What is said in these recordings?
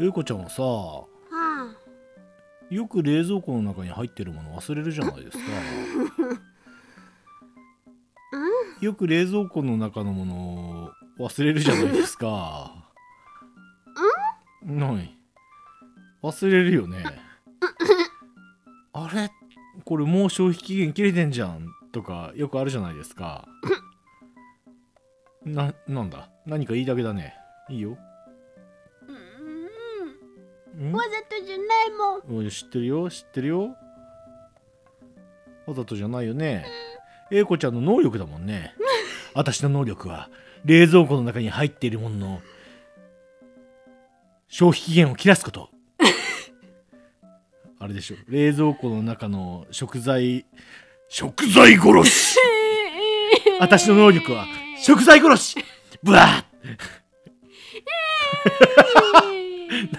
えいこちゃんはさはあよく冷蔵庫の中に入ってるもの忘れるじゃないですか。よく冷蔵庫の中のものを忘れるじゃないですか。ない。忘れるよね。あれ？これもう消費期限切れてんじゃんとかよくあるじゃないですか。ななんだ？何か言いだけだね。いいよ。うん？わざとじゃないもん。おい知ってるよ？知ってるよ？わざとじゃないよね？英子ちゃんの能力だもんね。私の能力は冷蔵庫の中に入っているものの消費期限を切らすこと。あれでしょ？冷蔵庫の中の食材食材殺し。私の能力は食材殺し。ブワー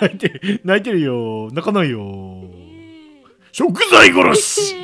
泣いてる。泣いてるよ。泣かないよ。食材殺し